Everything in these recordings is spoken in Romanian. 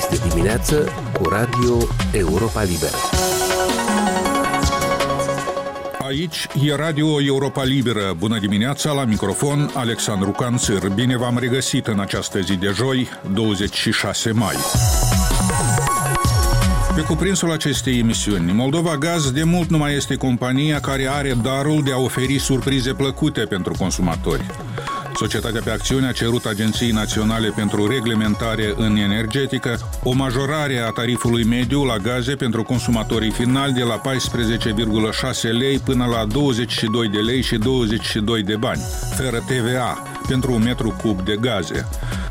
Este dimineață cu Radio Europa Liberă. Aici e Radio Europa Liberă. Bună dimineața, la microfon Alexandru Canțir. Bine v-am regăsit în această zi de joi, 26 mai. Pe cuprinsul acestei emisiuni, Moldova Gaz de mult nu mai este compania care are darul de a oferi surprize plăcute pentru consumatori. Societatea pe acțiune a cerut Agenției Naționale pentru Reglementare în Energetică o majorare a tarifului mediu la gaze pentru consumatorii finali de la 14,6 lei până la 22 de lei și 22 de bani, fără TVA, pentru un metru cub de gaze.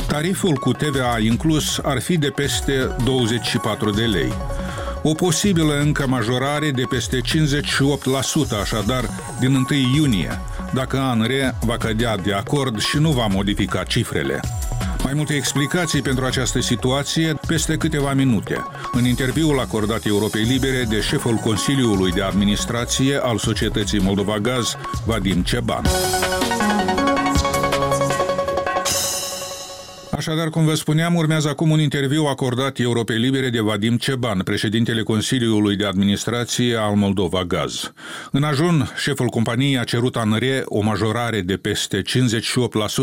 Tariful cu TVA inclus ar fi de peste 24 de lei. O posibilă încă majorare de peste 58%, așadar, din 1 iunie, dacă ANRE va cădea de acord și nu va modifica cifrele. Mai multe explicații pentru această situație peste câteva minute, în interviul acordat Europei Libere de șeful Consiliului de Administrație al Societății Moldova Gaz, Vadim Ceban. Așadar, cum vă spuneam, urmează acum un interviu acordat Europei Libere de Vadim Ceban, președintele Consiliului de Administrație al Moldova Gaz. În ajun, șeful companiei a cerut ANRE o majorare de peste 58%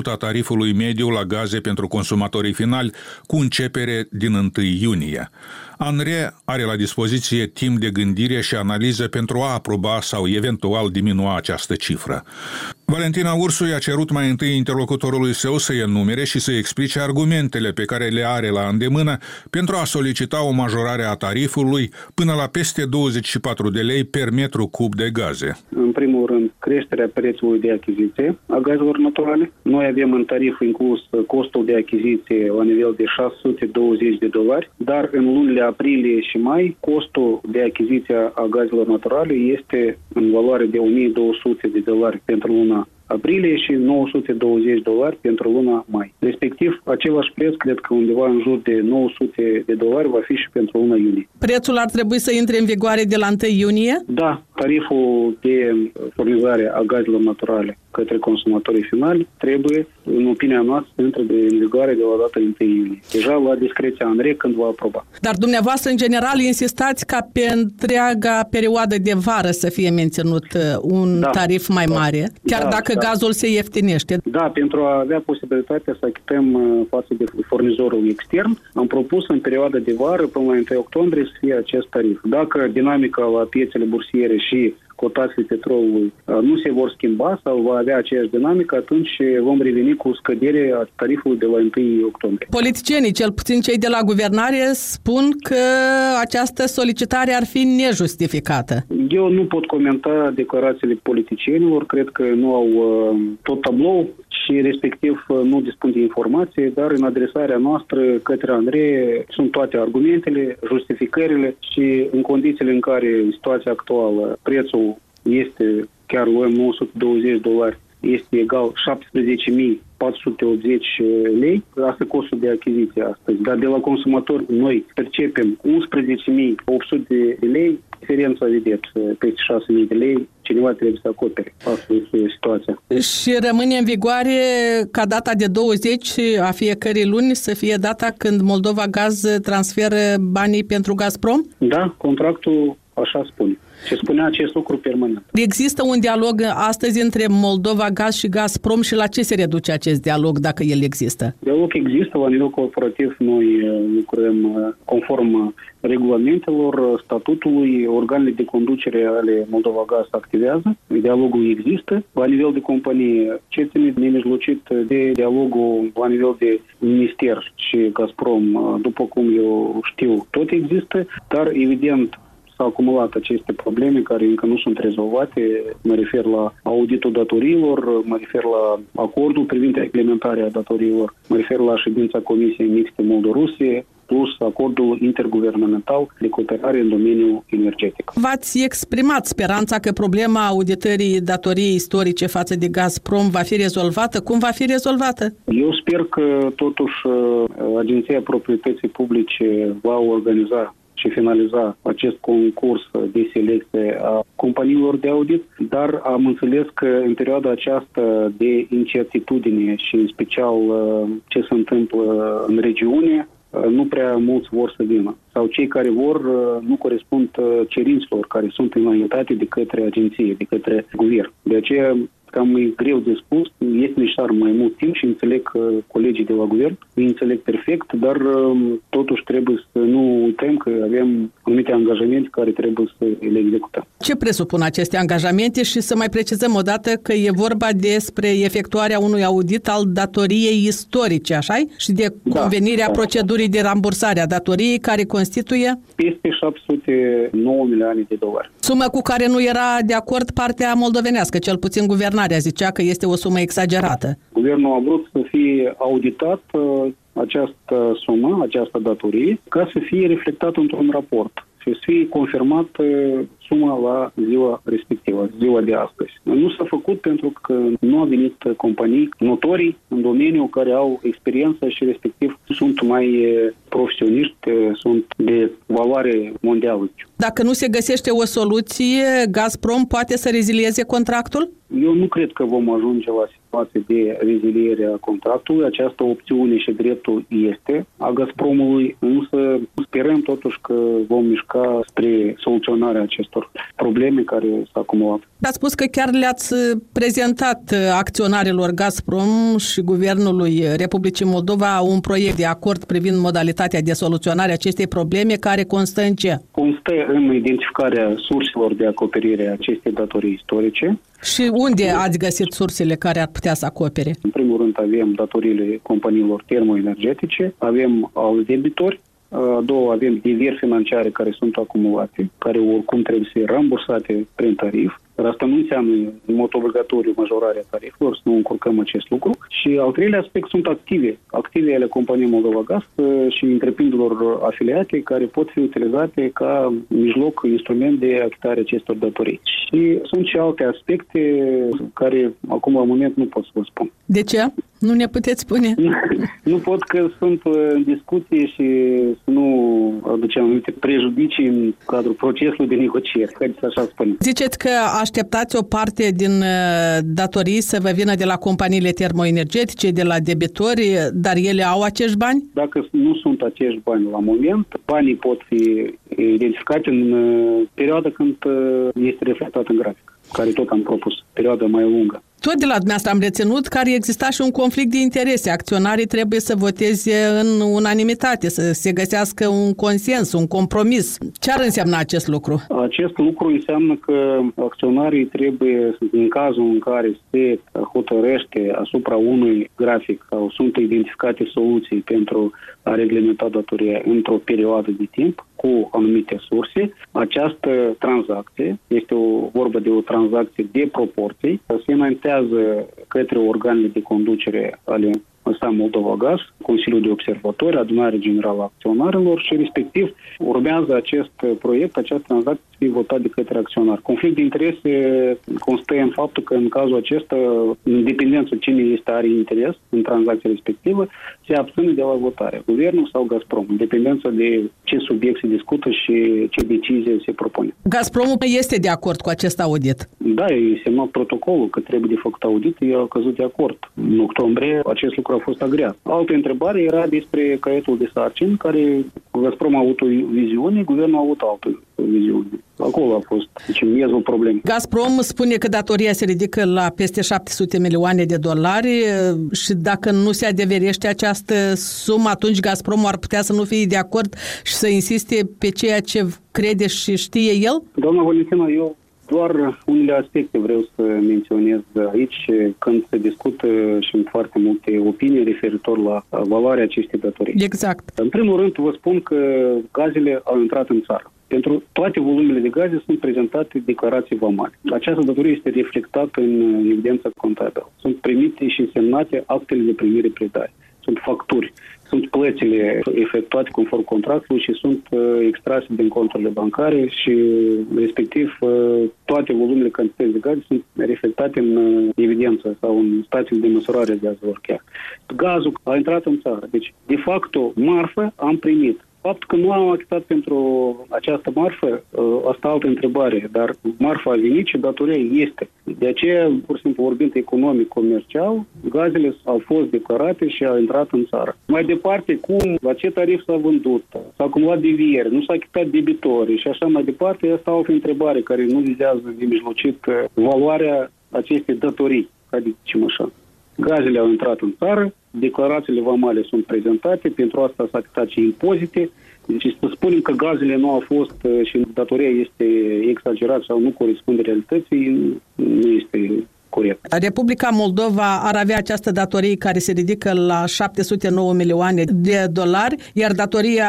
a tarifului mediu la gaze pentru consumatorii finali, cu începere din 1 iunie. ANRE are la dispoziție timp de gândire și analiză pentru a aproba sau eventual diminua această cifră. Valentina Ursu a cerut mai întâi interlocutorului său să enumere și să explice argumentele pe care le are la îndemână pentru a solicita o majorare a tarifului până la peste 24 de lei per metru cub de gaze. În primul rând, creșterea prețului de achiziție a gazelor naturale. Noi avem în tarif inclus costul de achiziție la nivel de 620 de dolari, dar în lunile aprilie și mai, costul de achiziție a gazelor naturale este în valoare de 1200 de dolari pentru luna aprilie și 920 dolari pentru luna mai. Respectiv, același preț, cred că undeva în jur de 900 de dolari va fi și pentru luna iunie. Prețul ar trebui să intre în vigoare de la 1 iunie? Da, tariful de furnizare a gazelor naturale către consumatorii finali trebuie, în opinia noastră, să intre în vigoare de la data 1 iunie. Deja la discreția ANRE când va aproba. Dar dumneavoastră, în general, insistați ca pe întreaga perioadă de vară să fie menținut uh, un da, tarif mai mare, chiar da, dacă da. gazul se ieftinește. Da, pentru a avea posibilitatea să achităm uh, față de furnizorul extern, am propus în perioada de vară, până la 1 octombrie, să fie acest tarif. Dacă dinamica la piețele bursiere și cotațiile petrolului uh, nu se vor schimba sau va avea aceeași dinamică, atunci vom reveni cu scădere a tarifului de la 1 octombrie. Politicienii, cel puțin cei de la guvernare, spun că această solicitare ar fi nejustificată. Eu nu pot comenta declarațiile politicienilor, cred că nu au uh, tot tablou și respectiv uh, nu dispun de informație, dar în adresarea noastră către Andrei sunt toate argumentele, justificările și în condițiile în care situația actuală, prețul este chiar luăm 920 dolari, este egal 17.480 lei, asta costul de achiziție astăzi. Dar de la consumator noi percepem 11.800 de lei, diferența, vedeți, peste 6.000 de lei, cineva trebuie să acopere. Asta este situația. Și rămâne în vigoare ca data de 20 a fiecărei luni să fie data când Moldova Gaz transferă banii pentru Gazprom? Da, contractul așa spune. Și spunea acest lucru permanent. Există un dialog astăzi între Moldova Gaz și Gazprom și la ce se reduce acest dialog, dacă el există? Dialog există la nivel corporativ. Noi uh, lucrăm uh, conform uh, regulamentelor, statutului, organele de conducere ale Moldova Gaz activează. Dialogul există. La nivel de companie, ce ține nemijlocit de dialogul la nivel de minister și Gazprom, după cum eu știu, tot există, dar evident s-au acumulat aceste probleme care încă nu sunt rezolvate. Mă refer la auditul datoriilor, mă refer la acordul privind reglementarea datoriilor, mă refer la ședința Comisiei Mixte Moldorusie, plus acordul interguvernamental de cooperare în domeniul energetic. V-ați exprimat speranța că problema auditării datoriei istorice față de Gazprom va fi rezolvată? Cum va fi rezolvată? Eu sper că totuși Agenția Proprietății Publice va organiza și finaliza acest concurs de selecție a companiilor de audit, dar am înțeles că în perioada aceasta de incertitudine și în special uh, ce se întâmplă în regiune, nu prea mulți vor să vină. Sau cei care vor nu corespund cerințelor care sunt înaintate de către agenție, de către guvern. De aceea cam e greu de spus, este necesar mai mult timp și înțeleg că colegii de la guvern îi înțeleg perfect, dar um, totuși trebuie să nu uităm că avem anumite angajamente care trebuie să le executăm. Ce presupun aceste angajamente și să mai precizăm o dată că e vorba despre efectuarea unui audit al datoriei istorice, așa Și de da, convenirea da, procedurii de rambursare a datoriei care constituie? Peste 709 milioane de dolari. Sumă cu care nu era de acord partea moldovenească, cel puțin guvernarea zicea că este o sumă exagerată. Guvernul a vrut să fie auditat uh, această sumă, această datorie, ca să fie reflectată într-un raport și să fie confirmat suma la ziua respectivă, ziua de astăzi. Nu s-a făcut pentru că nu au venit companii notorii în domeniu care au experiență și respectiv sunt mai profesioniști, sunt de valoare mondială. Dacă nu se găsește o soluție, Gazprom poate să rezilieze contractul? Eu nu cred că vom ajunge la situație de reziliere a contractului. Această opțiune și dreptul este a Gazpromului, însă sperăm totuși că vom mișca spre soluționarea acestor probleme care s-au acumulat. Ați spus că chiar le-ați prezentat acționarilor Gazprom și Guvernului Republicii Moldova un proiect de acord privind modalitatea de soluționare a acestei probleme care constă în ce? Constă în identificarea surselor de acoperire a acestei datorii istorice, și unde ați găsit sursele care ar putea să acopere? În primul rând avem datoriile companiilor termoenergetice, avem al debitori, a doua avem diveri financiare care sunt acumulate, care oricum trebuie să fie rambursate prin tarif. Dar asta nu înseamnă în mod obligatoriu majorarea tarifelor, să nu încurcăm acest lucru. Și al treilea aspect sunt active. Active ale companiei Moldova Gaz uh, și întreprinderilor afiliate care pot fi utilizate ca mijloc, instrument de achitare acestor datorii. Și sunt și alte aspecte care acum la moment nu pot să vă spun. De ce? Nu ne puteți spune? nu pot că sunt uh, în discuție și să nu aducem anumite prejudicii în cadrul procesului de negocieri. Haideți așa spune. Ziceți că așteptați o parte din uh, datorii să vă vină de la companiile termoenergetice, de la debitori, dar ele au acești bani? Dacă nu sunt acești bani la moment, banii pot fi identificate în uh, perioada când este reflectat în grafic care tot am propus, perioada mai lungă. Tot de la dumneavoastră am reținut că exista și un conflict de interese. Acționarii trebuie să voteze în unanimitate, să se găsească un consens, un compromis. Ce ar însemna acest lucru? Acest lucru înseamnă că acționarii trebuie, în cazul în care se hotărăște asupra unui grafic sau sunt identificate soluții pentru a reglementa datoria într-o perioadă de timp, cu anumite surse, această tranzacție, este o vorbă de o tranzacție de proporții, se înaintează către organele de conducere ale ăsta Moldova Gaz, Consiliul de Observatori, Adunarea Generală a Acționarilor și respectiv urmează acest proiect, această tranzacție să fie votat de către acționar. Conflict de interese constă în faptul că în cazul acesta, în dependență cine este are interes în tranzacția respectivă, se abține de la votare, guvernul sau Gazprom, în dependență de ce subiect se discută și ce decizie se propune. Gazpromul este de acord cu acest audit? Da, e semnat protocolul că trebuie de făcut audit, el a căzut de acord. În octombrie acest lucru a fost agreat. Altă întrebare era despre caietul de sarcini, care Gazprom a avut o viziune, guvernul a avut altă viziune. Acolo a fost deci, miezul problemei. Gazprom spune că datoria se ridică la peste 700 milioane de dolari și dacă nu se adeverește această sumă, atunci Gazprom ar putea să nu fie de acord și să insiste pe ceea ce crede și știe el? Doamna Valentina, eu doar unele aspecte vreau să menționez aici când se discută și în foarte multe opinii referitor la valoarea acestei datorii. Exact. În primul rând vă spun că gazele au intrat în țară. Pentru toate volumele de gaze sunt prezentate declarații vamale. Această datorie este reflectată în evidența contabilă. Sunt primite și semnate actele de primire predare. Sunt facturi sunt plățile efectuate conform contractului și sunt uh, extrase din conturile bancare și respectiv uh, toate volumele cantități de gaze sunt reflectate în uh, evidență sau în stațiile de măsurare a gazelor chiar. Gazul a intrat în țară. Deci, de fapt, marfă am primit Faptul că nu am achitat pentru această marfă, ă, asta altă întrebare, dar marfa a venit și datoria este. De aceea, pur și simplu, vorbind economic, comercial, gazele au fost declarate și au intrat în țară. Mai departe, cum, la ce tarif s-a vândut, s-a acumulat deviere, nu s-a achitat debitorii și așa mai departe, asta o fi întrebare care nu vizează de mijlocit valoarea acestei datorii, adică zicem așa. Gazele au intrat în țară, declarațiile vamale sunt prezentate, pentru asta s-a achitat și impozite. Deci să spunem că gazele nu au fost și datoria este exagerat sau nu corespunde realității, nu este corect. Republica Moldova ar avea această datorie care se ridică la 709 milioane de dolari, iar datoria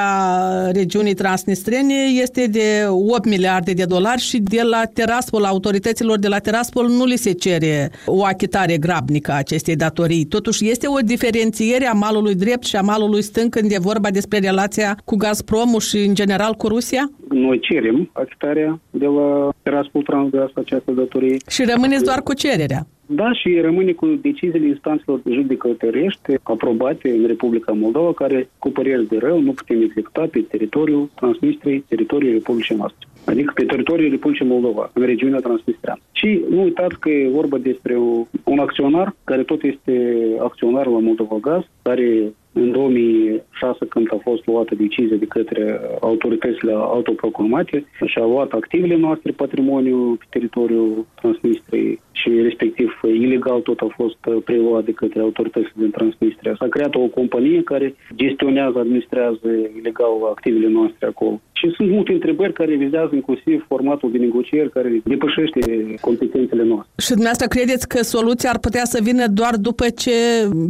regiunii transnistrene este de 8 miliarde de dolari și de la Teraspol, autorităților de la Teraspol nu li se cere o achitare grabnică a acestei datorii. Totuși este o diferențiere a malului drept și a malului stâng când e vorba despre relația cu Gazpromul și în general cu Rusia? Noi cerem achitarea de la Teraspol Transgaz această datorie. Și rămâneți doar cu cererea. Da, și rămâne cu deciziile instanțelor judecătorești aprobate în Republica Moldova, care, cu părere de rău, nu putem executa pe teritoriul Transnistriei, teritoriul Republicii noastre. Adică pe teritoriul Republicii Moldova, în regiunea Transnistria. Și nu uitați că e vorba despre un acționar, care tot este acționar la Moldova Gaz, care în 2006, când a fost luată decizie de către autoritățile autoproclamate și a luat activele noastre, patrimoniu pe teritoriul Transnistriei și respectiv ilegal tot a fost preluat de către autoritățile din Transnistria. S-a creat o companie care gestionează, administrează ilegal activele noastre acolo. Și sunt multe întrebări care vizează inclusiv formatul de negocieri care depășește competențele noastre. Și dumneavoastră credeți că soluția ar putea să vină doar după ce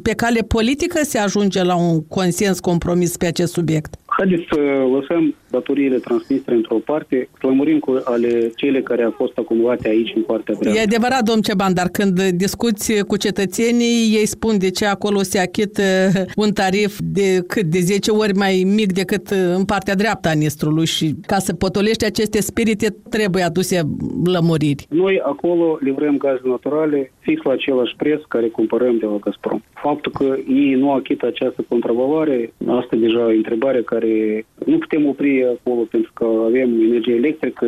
pe cale politică se ajunge la un consens compromis pe acest subiect? Haideți să lăsăm datoriile transmistre într-o parte, clămurim cu ale cele care au fost acumulate aici în partea dreaptă. E adevărat, domn Ceban, dar când discuți cu cetățenii, ei spun de ce acolo se achită un tarif de cât de 10 ori mai mic decât în partea dreaptă a Nistrului și ca să potolești aceste spirite trebuie aduse lămuriri. Noi acolo livrăm gaze naturale fix la același preț care cumpărăm de la Gazprom. Faptul că ei nu achită această contravaloare, asta deja e întrebarea care nu putem opri acolo pentru că avem energie electrică,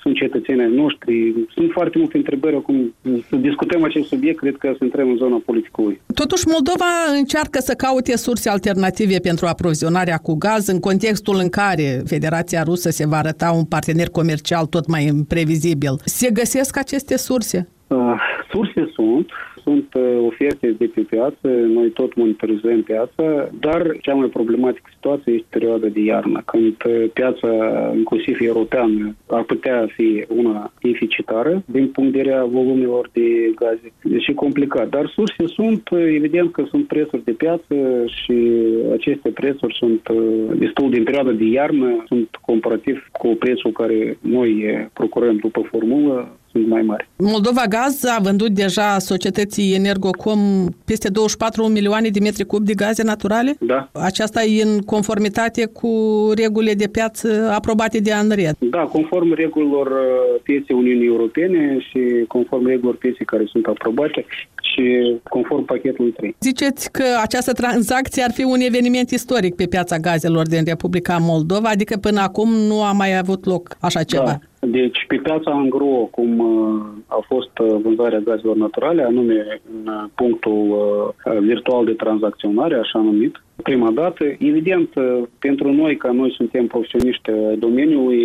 sunt cetățenii noștri, sunt foarte multe întrebări acum. Să discutăm acest subiect, cred că să intrăm în zona politicului. Totuși, Moldova încearcă să caute surse alternative pentru aprovizionarea cu gaz în contextul în care Federația Rusă se va arăta un partener comercial tot mai imprevizibil. Se găsesc aceste surse? Uh, surse sunt, sunt uh, oferte de pe piață, noi tot monitorizăm piața, dar cea mai problematică situație este perioada de iarnă, când uh, piața, inclusiv europeană, ar putea fi una deficitară din punct de vedere volumelor de gaze. Deci complicat. Dar surse sunt, evident că sunt prețuri de piață și aceste prețuri sunt destul din perioada de iarnă, sunt comparativ cu prețul care noi procurăm după formulă, sunt mai mari. Moldova Gaz a vândut deja societății Energocom peste 24 milioane de metri cub de gaze naturale? Da. Aceasta e în conformitate cu regulile de piață aprobate de ANRED? Da, conform regulilor uh, pieței Uniunii Europene și conform regulilor pieței care sunt aprobate și conform pachetului 3. Ziceți că această tranzacție ar fi un eveniment istoric pe piața gazelor din Republica Moldova, adică până acum nu a mai avut loc așa ceva. Da. Deci, pe piața Angro, cum uh, a fost uh, vânzarea gazelor naturale, anume în uh, punctul virtual de tranzacționare, așa numit, prima dată. Evident, pentru noi, ca noi suntem profesioniști ai domeniului,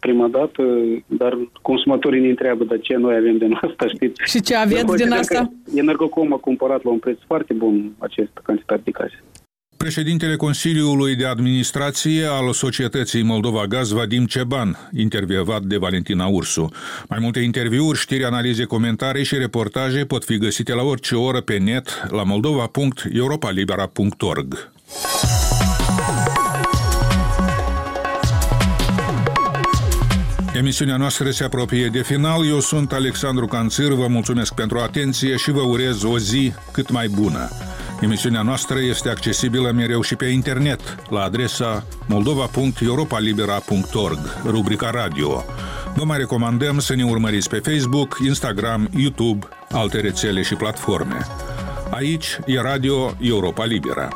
prima dată, dar consumatorii ne întreabă de ce noi avem din asta, știți? Și ce aveți din asta? Energocom a cumpărat la un preț foarte bun această cantitate de gaze. Președintele Consiliului de Administrație al Societății Moldova Gaz, Vadim Ceban, intervievat de Valentina Ursu. Mai multe interviuri, știri, analize, comentarii și reportaje pot fi găsite la orice oră pe net la moldova.europalibera.org. Emisiunea noastră se apropie de final. Eu sunt Alexandru Canțir, vă mulțumesc pentru atenție și vă urez o zi cât mai bună. Emisiunea noastră este accesibilă mereu și pe internet, la adresa moldova.europalibera.org, rubrica radio. Vă mai recomandăm să ne urmăriți pe Facebook, Instagram, YouTube, alte rețele și platforme. Aici e Radio Europa Libera.